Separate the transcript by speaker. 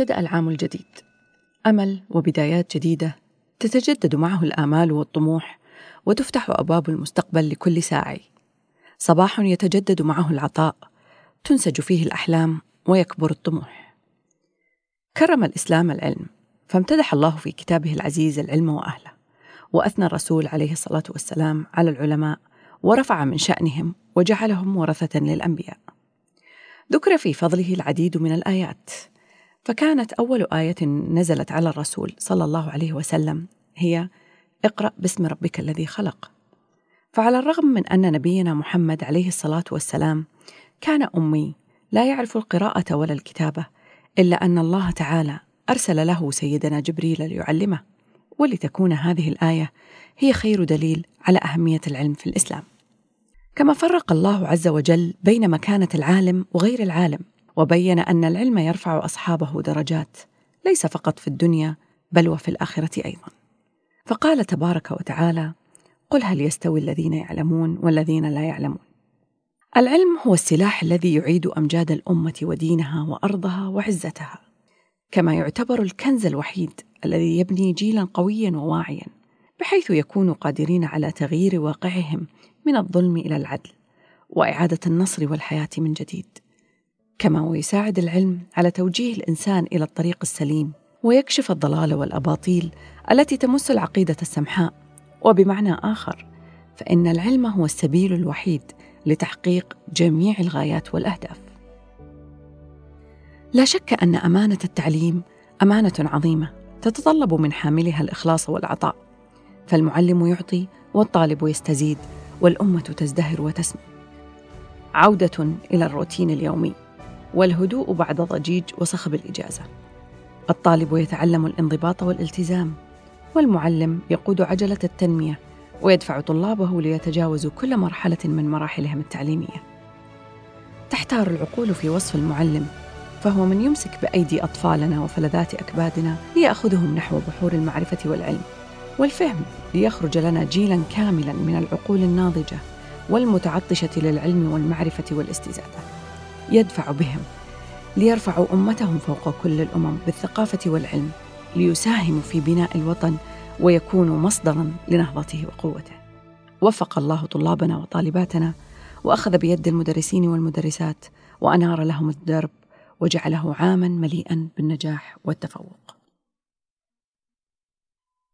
Speaker 1: ابتدأ العام الجديد. أمل وبدايات جديدة تتجدد معه الآمال والطموح وتفتح أبواب المستقبل لكل ساعي. صباح يتجدد معه العطاء تنسج فيه الأحلام ويكبر الطموح. كرم الإسلام العلم فامتدح الله في كتابه العزيز العلم وأهله وأثنى الرسول عليه الصلاة والسلام على العلماء ورفع من شأنهم وجعلهم ورثة للأنبياء. ذكر في فضله العديد من الآيات فكانت أول آية نزلت على الرسول صلى الله عليه وسلم هي اقرأ باسم ربك الذي خلق. فعلى الرغم من أن نبينا محمد عليه الصلاة والسلام كان أمي لا يعرف القراءة ولا الكتابة إلا أن الله تعالى أرسل له سيدنا جبريل ليعلمه ولتكون هذه الآية هي خير دليل على أهمية العلم في الإسلام. كما فرق الله عز وجل بين مكانة العالم وغير العالم وبين أن العلم يرفع أصحابه درجات ليس فقط في الدنيا بل وفي الآخرة أيضا. فقال تبارك وتعالى قل هل يستوي الذين يعلمون والذين لا يعلمون؟ العلم هو السلاح الذي يعيد أمجاد الأمة ودينها وأرضها وعزتها كما يعتبر الكنز الوحيد الذي يبني جيلا قويا وواعيا بحيث يكونوا قادرين على تغيير واقعهم من الظلم إلى العدل وإعادة النصر والحياة من جديد. كما ويساعد العلم على توجيه الإنسان إلى الطريق السليم ويكشف الضلال والأباطيل التي تمس العقيدة السمحاء. وبمعنى آخر فإن العلم هو السبيل الوحيد لتحقيق جميع الغايات والأهداف. لا شك أن أمانة التعليم أمانة عظيمة تتطلب من حاملها الإخلاص والعطاء. فالمعلم يعطي والطالب يستزيد والأمة تزدهر وتسمو. عودة إلى الروتين اليومي. والهدوء بعد ضجيج وصخب الإجازة. الطالب يتعلم الانضباط والالتزام والمعلم يقود عجلة التنمية ويدفع طلابه ليتجاوزوا كل مرحلة من مراحلهم التعليمية. تحتار العقول في وصف المعلم فهو من يمسك بأيدي أطفالنا وفلذات أكبادنا ليأخذهم نحو بحور المعرفة والعلم والفهم ليخرج لنا جيلا كاملا من العقول الناضجة والمتعطشة للعلم والمعرفة والاستزادة. يدفع بهم ليرفعوا أمتهم فوق كل الأمم بالثقافة والعلم ليساهموا في بناء الوطن ويكونوا مصدرا لنهضته وقوته. وفق الله طلابنا وطالباتنا وأخذ بيد المدرسين والمدرسات وأنار لهم الدرب وجعله عاما مليئا بالنجاح والتفوق.